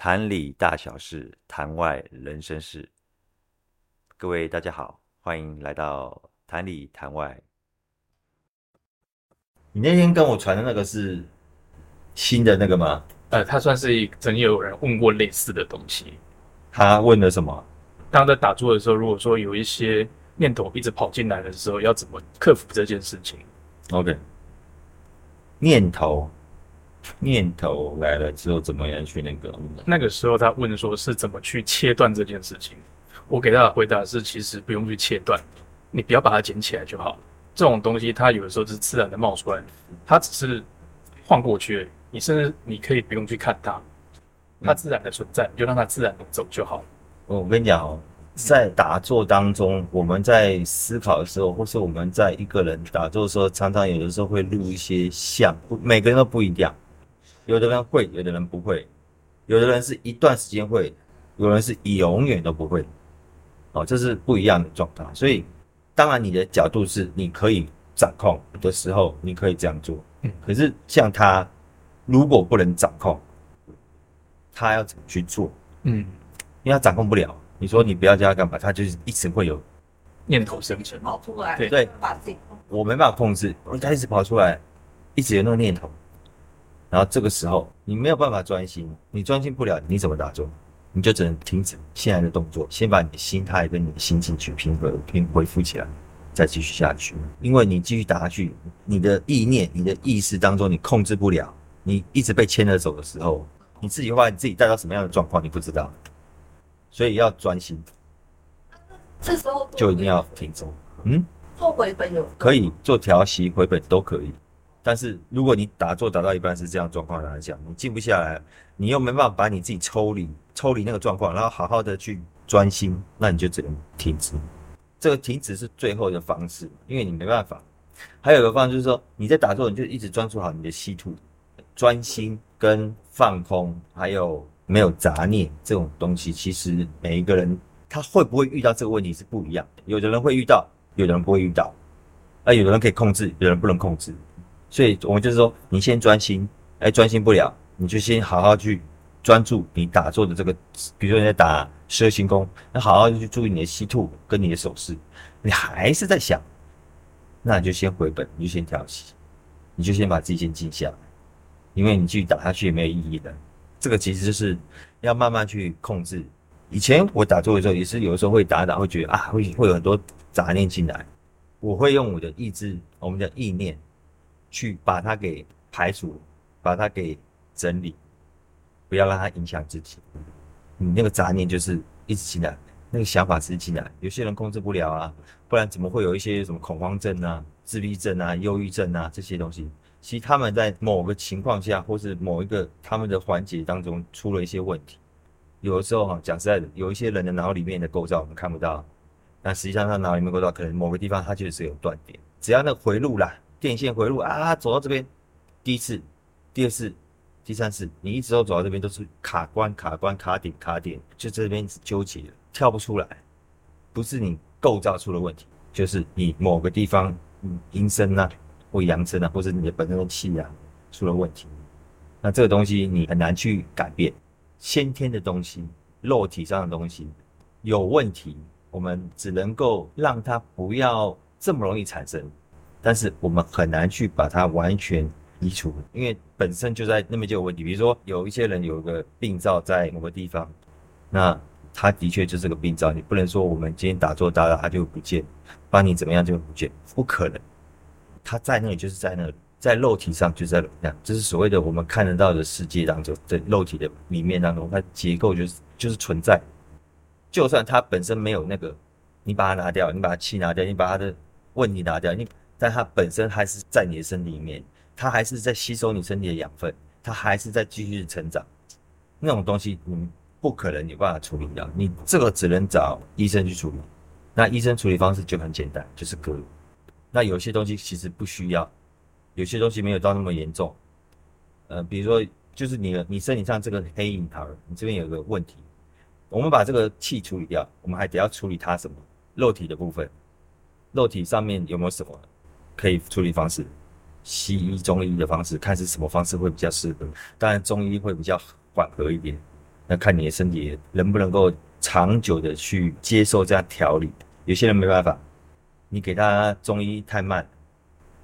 坛里大小事，坛外人生事。各位大家好，欢迎来到坛里坛外。你那天跟我传的那个是新的那个吗？呃，他算是曾经有人问过类似的东西。他问了什么？当在打坐的时候，如果说有一些念头一直跑进来的时候，要怎么克服这件事情？OK，念头。念头来了之后，怎么样去那个？那个时候他问说是怎么去切断这件事情，我给他的回答是：其实不用去切断，你不要把它捡起来就好。这种东西它有的时候是自然的冒出来，它只是晃过去而已，你甚至你可以不用去看它，它自然的存在，你就让它自然的走就好。我跟你讲哦。在打坐当中，我们在思考的时候，或是我们在一个人打坐的时候，常常有的时候会录一些像，每个人都不一样。有的人会，有的人不会，有的人是一段时间会，有人是永远都不会。哦，这是不一样的状态。所以，当然你的角度是你可以掌控的时候，你可以这样做。嗯。可是像他，如果不能掌控，他要怎么去做？嗯，因为他掌控不了。你说你不要叫他干嘛，他就是一直会有念头生成跑出来，对对，我没办法控制，他一直跑出来，一直有那个念头，然后这个时候你没有办法专心，你专心不了，你怎么打坐？你就只能停止现在的动作，先把你的心态跟你的心情去平和、平恢复起来，再继续下去。因为你继续打下去，你的意念、你的意识当中你控制不了，你一直被牵着走的时候，你自己会把你自己带到什么样的状况，你不知道。所以要专心，这时候就一定要停止。嗯，做回本有可以做调息回本都可以，但是如果你打坐打到一半是这样状况来讲，你静不下来，你又没办法把你自己抽离抽离那个状况，然后好好的去专心，那你就只能停止。这个停止是最后的方式，因为你没办法。还有一个方式就是说，你在打坐，你就一直专注好你的吸吐，专心跟放空，还有。没有杂念这种东西，其实每一个人他会不会遇到这个问题是不一样的。有的人会遇到，有的人不会遇到。那有的人可以控制，有的人不能控制。所以我们就是说，你先专心，哎，专心不了，你就先好好去专注你打坐的这个，比如说你在打十二星功，那好好去注意你的吸吐跟你的手势。你还是在想，那你就先回本，你就先调息，你就先把自己先静下来，因为你继续打下去也没有意义的。这个其实就是要慢慢去控制。以前我打坐的时候，也是有的时候会打打，会觉得啊，会会有很多杂念进来。我会用我的意志，我们的意念，去把它给排除，把它给整理，不要让它影响自己。你那个杂念就是一直进来，那个想法是进来。有些人控制不了啊，不然怎么会有一些什么恐慌症啊、自闭症啊、忧郁症啊这些东西？其实他们在某个情况下，或是某一个他们的环节当中出了一些问题。有的时候哈，讲实在的，有一些人的脑里面的构造我们看不到，但实际上他脑里面构造可能某个地方他就是有断点。只要那回路啦，电线回路啊，走到这边，第一次、第二次、第三次，你一直都走到这边都是卡关、卡关、卡点、卡点，就这边是纠结，跳不出来。不是你构造出了问题，就是你某个地方阴身呐。或阳生啊，或者你的本身的气啊出了问题，那这个东西你很难去改变，先天的东西、肉体上的东西有问题，我们只能够让它不要这么容易产生，但是我们很难去把它完全移除，因为本身就在那边就有问题。比如说有一些人有个病灶在某个地方，那他的确就是个病灶，你不能说我们今天打坐打了他就不见，帮你怎么样就不见，不可能。它在那里就是在那里，在肉体上就在那，这是所谓的我们看得到的世界当中，在肉体的里面当中，它结构就是就是存在。就算它本身没有那个，你把它拿掉，你把它气拿掉，你把它的问题拿掉，你但它本身还是在你的身体里面，它还是在吸收你身体的养分，它还是在继续成长。那种东西你不可能有办法处理掉，你这个只能找医生去处理。那医生处理方式就很简单，就是割。那有些东西其实不需要，有些东西没有到那么严重，呃，比如说就是你你身体上这个黑印堂，你这边有个问题，我们把这个气处理掉，我们还得要处理它什么？肉体的部分，肉体上面有没有什么可以处理方式？西医、中医的方式，看是什么方式会比较适合。当然中医会比较缓和一点，那看你的身体能不能够长久的去接受这样调理。有些人没办法，你给他中医太慢，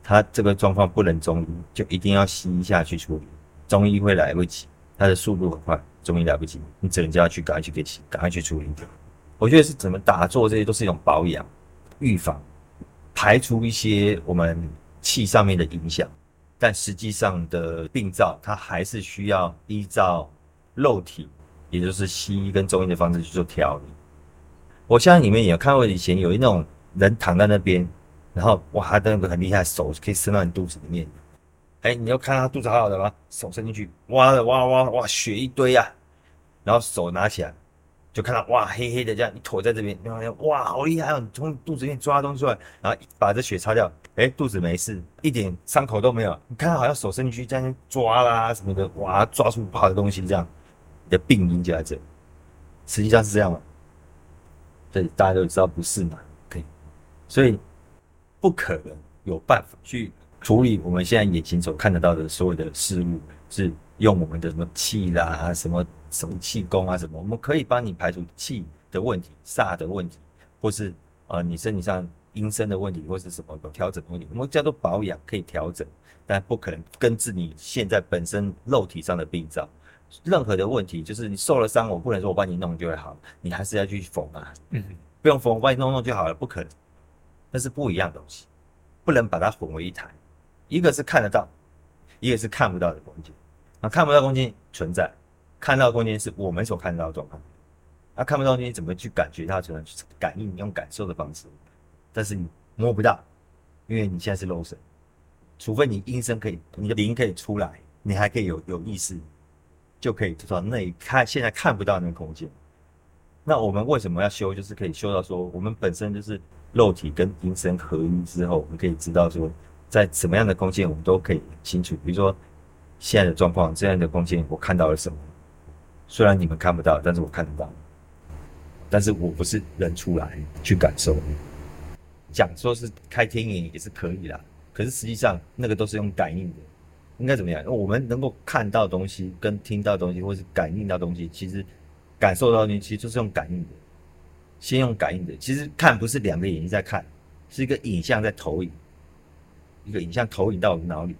他这个状况不能中医，就一定要西医下去处理，中医会来不及，他的速度很快，中医来不及，你只能叫他去赶快去给西，赶快去处理。我觉得是怎么打坐，这些都是一种保养、预防、排除一些我们气上面的影响，但实际上的病灶，它还是需要依照肉体，也就是西医跟中医的方式去做调理。我相信你们也有看过以前有一那种人躺在那边，然后哇，他那个很厉害，手可以伸到你肚子里面。哎，你要看他肚子好好的吗？手伸进去，哇哇哇哇，血一堆啊，然后手拿起来。就看到哇，黑黑的这样一坨在这边，然后哇，好厉害哦！你从肚子里面抓东西出来，然后把这血擦掉，哎，肚子没事，一点伤口都没有。你看好像手伸进去在那抓啦什么的，哇，抓出不好的东西这样，你的病因就在这。实际上是这样吗？对，大家都知道不是嘛？对，所以不可能有办法去处理我们现在眼前所看得到的所有的事物，是用我们的什么气啦什么。什么气功啊，什么？我们可以帮你排除气的问题、煞的问题，或是呃你身体上阴身的问题，或是什么有调整的问题。我们叫做保养，可以调整，但不可能根治你现在本身肉体上的病灶。任何的问题，就是你受了伤，我不能说我帮你弄就会好，你还是要去缝啊。嗯，不用缝，我帮你弄弄就好了，不可能。那是不一样的东西，不能把它混为一谈。一个是看得到，一个是看不到的空间。啊，看不到空间存在。看到空间是我们所看到的状况，那看不到你怎么去感觉它？只能去感应，用感受的方式，但是你摸不到，因为你现在是肉身，除非你阴身可以，你的灵可以出来，你还可以有有意识，就可以知道那里看现在看不到那个空间。那我们为什么要修？就是可以修到说，我们本身就是肉体跟阴身合一之后，我们可以知道说，在什么样的空间我们都可以清楚。比如说现在的状况，这样的空间我看到了什么？虽然你们看不到，但是我看得到。但是我不是人出来去感受，讲说是开天眼也是可以啦。可是实际上那个都是用感应的，应该怎么样？我们能够看到东西、跟听到东西，或是感应到东西，其实感受到东西，其实就是用感应的。先用感应的，其实看不是两个眼睛在看，是一个影像在投影，一个影像投影到我的脑里。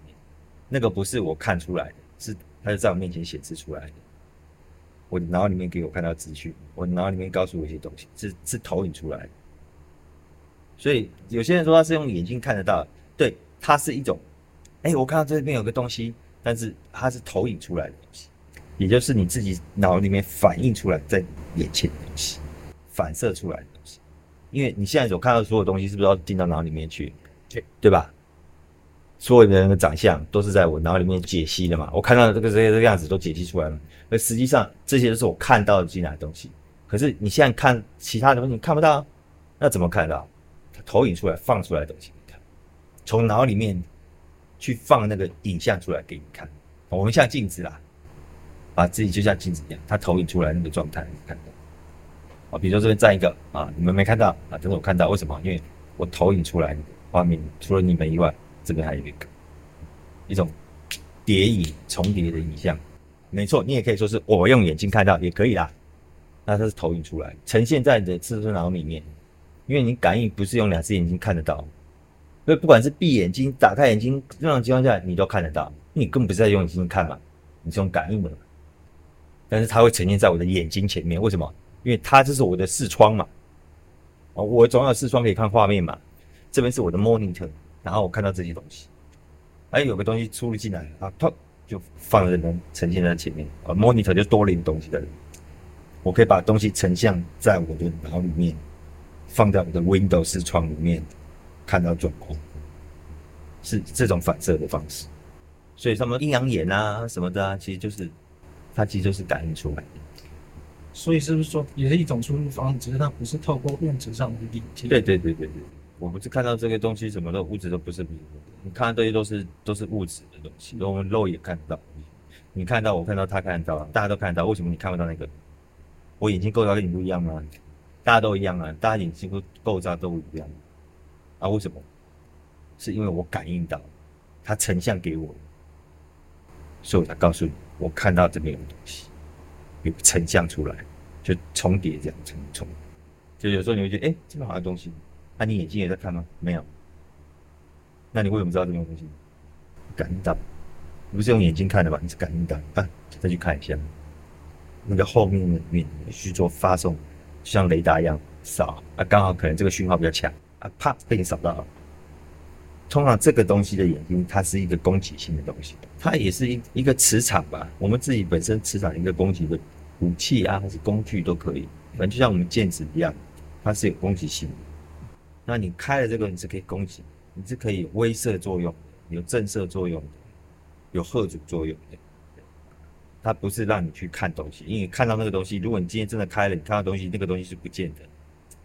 那个不是我看出来的，是它就在我面前显示出来的。我脑里面给我看到资讯，我脑里面告诉我一些东西，是是投影出来的。所以有些人说他是用眼睛看得到，对，它是一种，哎、欸，我看到这边有个东西，但是它是投影出来的东西，也就是你自己脑里面反映出来在眼前的东西，反射出来的东西。因为你现在所看到所有东西，是不是要进到脑里面去？对，对吧？所有的人的长相都是在我脑里面解析的嘛，我看到的这个这些这个样子都解析出来了。而实际上这些都是我看到的进来的东西。可是你现在看其他的东西，你看不到，那怎么看到？它投影出来、放出来的东西，你看，从脑里面去放那个影像出来给你看。我们像镜子啦，把自己就像镜子一样，它投影出来那个状态，你看到。啊，比如说这边站一个啊，你们没看到啊，但是我看到，为什么？因为我投影出来画面，除了你们以外。这边还有一个一种叠影重叠的影像，没错，你也可以说是我用眼睛看到也可以啦。那它是投影出来，呈现在你的自身脑里面，因为你感应不是用两只眼睛看得到，所以不管是闭眼睛、打开眼睛，任何情况下你都看得到，你根本不是在用眼睛看嘛，你是用感应的。但是它会呈现在我的眼睛前面，为什么？因为它就是我的视窗嘛，哦，我总有视窗可以看画面嘛，这边是我的 monitor。然后我看到这些东西，哎，有个东西出了进来啊，它就放在那呈现在前面啊，monitor 就多了一个东西的人，我可以把东西成像在我的脑里面，放在我的 Windows 窗里面，看到状况，是这种反射的方式。所以什么阴阳眼啊什么的啊，其实就是它其实就是感应出来的。所以是不是说也是一种输入方式，只是它不是透过物质上的理解？对对对对对。我不是看到这个东西，什么的物质都不是，你看到这些都是都是物质的东西，我们肉眼看得到。你看到，我看到，他看得到，大家都看得到。为什么你看不到那个？我眼睛构造跟你不一样吗？大家都一样啊，大家眼睛构构造都一样啊？为什么？是因为我感应到，它成像给我，所以我才告诉你，我看到这边有东西。有成像出来，就重叠这样重重。就有时候你会觉得，哎、这边好像东西，那、啊、你眼睛也在看吗？没有。那你为什么知道这种东西？感应到，你不是用眼睛看的吧？你是感应到啊，再去看一下，那个后面的面去做发送，像雷达一样扫啊，刚好可能这个讯号比较强啊，啪被你扫到了。通常这个东西的眼睛，它是一个攻击性的东西，它也是一一个磁场吧。我们自己本身磁场一个攻击的武器啊，还是工具都可以。反正就像我们剑子一样，它是有攻击性的。那你开了这个，你是可以攻击，你是可以有威慑作用，有震慑作用的，有吓阻作用的。它不是让你去看东西，因为看到那个东西，如果你今天真的开了，你看到东西，那个东西是不见的，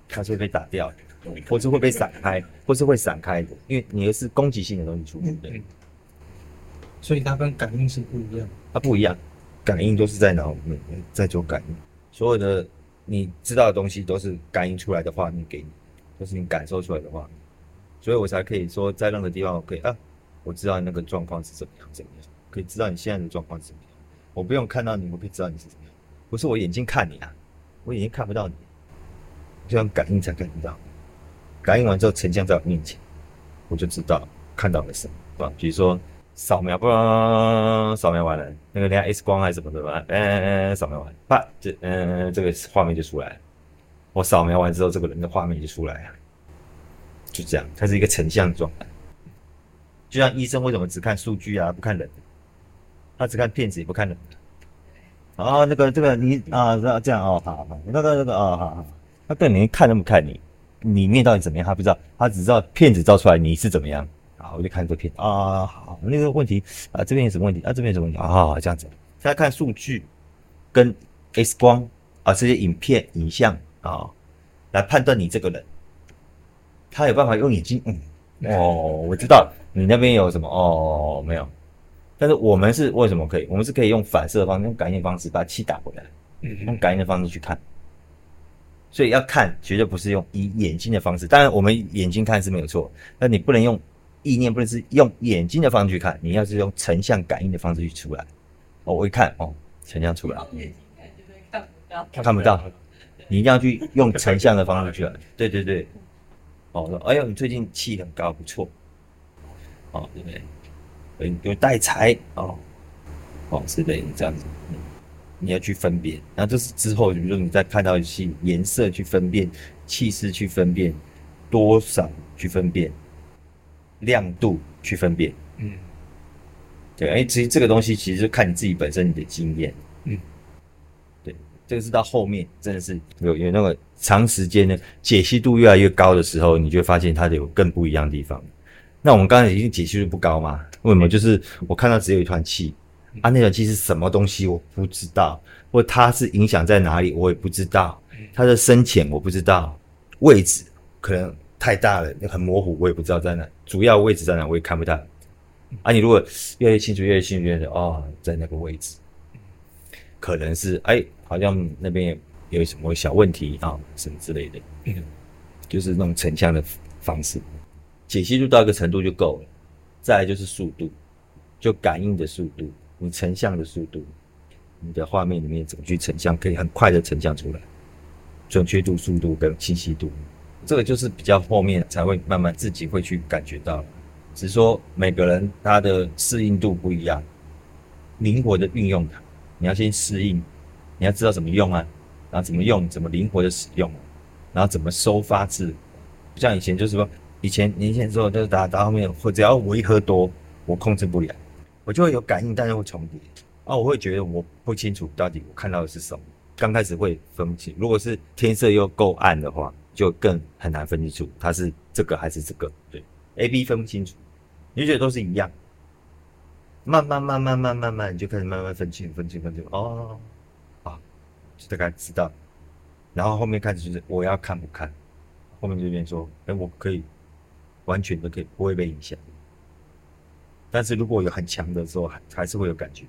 它是会被打掉的。或是会被散开，或是会散开的，因为你的是攻击性的东西出去的，所以它跟感应是不一样。它不一样，感应都是在脑里面在做感应，所有的你知道的东西都是感应出来的画面给你，就是你感受出来的画面，所以我才可以说在任何地方我可以啊，我知道那个状况是怎么样怎么样，可以知道你现在的状况是怎么样，我不用看到你，我可以知道你是怎么样，不是我眼睛看你啊，我眼睛看不到你，就像感应才感应到。感应完之后成像在我面前，我就知道看到了什么，比如说扫描，嘣，扫描完了，那个连 X 光还是什么的吧，嗯，扫描完，啪，这嗯这个画面就出来了。我扫描完之后，这个人的画面就出来了，就这样，它是一个成像状态。就像医生为什么只看数据啊，不看人？他只看片子也不看人。哦，那个这个你啊，这样哦，好好，那个那个哦，好好，他对你看都不看你。里面到底怎么样？他不知道，他只知道片子照出来你是怎么样。好，我就看这片啊，好，那个问题啊，这边有什么问题？啊，这边有什么问题？啊，这样子，他看数据跟 X 光啊这些影片影像啊，来判断你这个人，他有办法用眼睛，嗯，哦，我知道你那边有什么哦，没有，但是我们是为什么可以？我们是可以用反射的方式，用感应的方式把气打回来，用感应的方式去看。所以要看，绝对不是用以眼睛的方式。当然，我们眼睛看是没有错，但你不能用意念，不能是用眼睛的方式去看。你要是用成像感应的方式去出来。哦，我一看，哦，成像出来了。眼睛看看不到，看不到。你一定要去用成像的方式去。对对对。哦，哎呦，你最近气很高，不错。哦，对不对？有带财哦，哦，是的，这样子。你要去分辨，然后这是之后，比如说你再看到一些颜色去分辨，气势去分辨，多少去分辨，亮度去分辨，嗯，对，哎，其实这个东西其实就看你自己本身你的经验，嗯，对，这个是到后面真的是有有那个长时间的解析度越来越高的时候，你就会发现它有更不一样的地方。那我们刚才已经解析度不高嘛？为什么？就是我看到只有一团气。啊，那团气是什么东西？我不知道，或它是影响在哪里，我也不知道。它的深浅我不知道，位置可能太大了，很模糊，我也不知道在哪。主要位置在哪，我也看不到。啊，你如果越来越清楚，越来越清楚，越来越哦，在那个位置，可能是哎，好像那边有什么小问题啊，什么之类的。就是那种成像的方式，解析度到一个程度就够了。再来就是速度，就感应的速度。你成像的速度，你的画面里面怎么去成像，可以很快的成像出来，准确度、速度跟清晰度，这个就是比较后面才会慢慢自己会去感觉到。只是说每个人他的适应度不一样，灵活的运用它，你要先适应，你要知道怎么用啊，然后怎么用，怎么灵活的使用，然后怎么收发字，不像以前就是说，以前年轻的时候就是打打后面，或只要我一喝多，我控制不了。我就会有感应，但是会重叠啊！我会觉得我不清楚到底我看到的是什么。刚开始会分不清，如果是天色又够暗的话，就更很难分清楚它是这个还是这个。对，A、B 分不清楚，你就觉得都是一样。慢慢慢慢慢慢慢，你就开始慢慢分清分清分清哦，就大概知道。然后后面开始就是我要看不看，后面就变说，哎，我可以完全都可以不会被影响。但是如果有很强的时候，还还是会有感觉。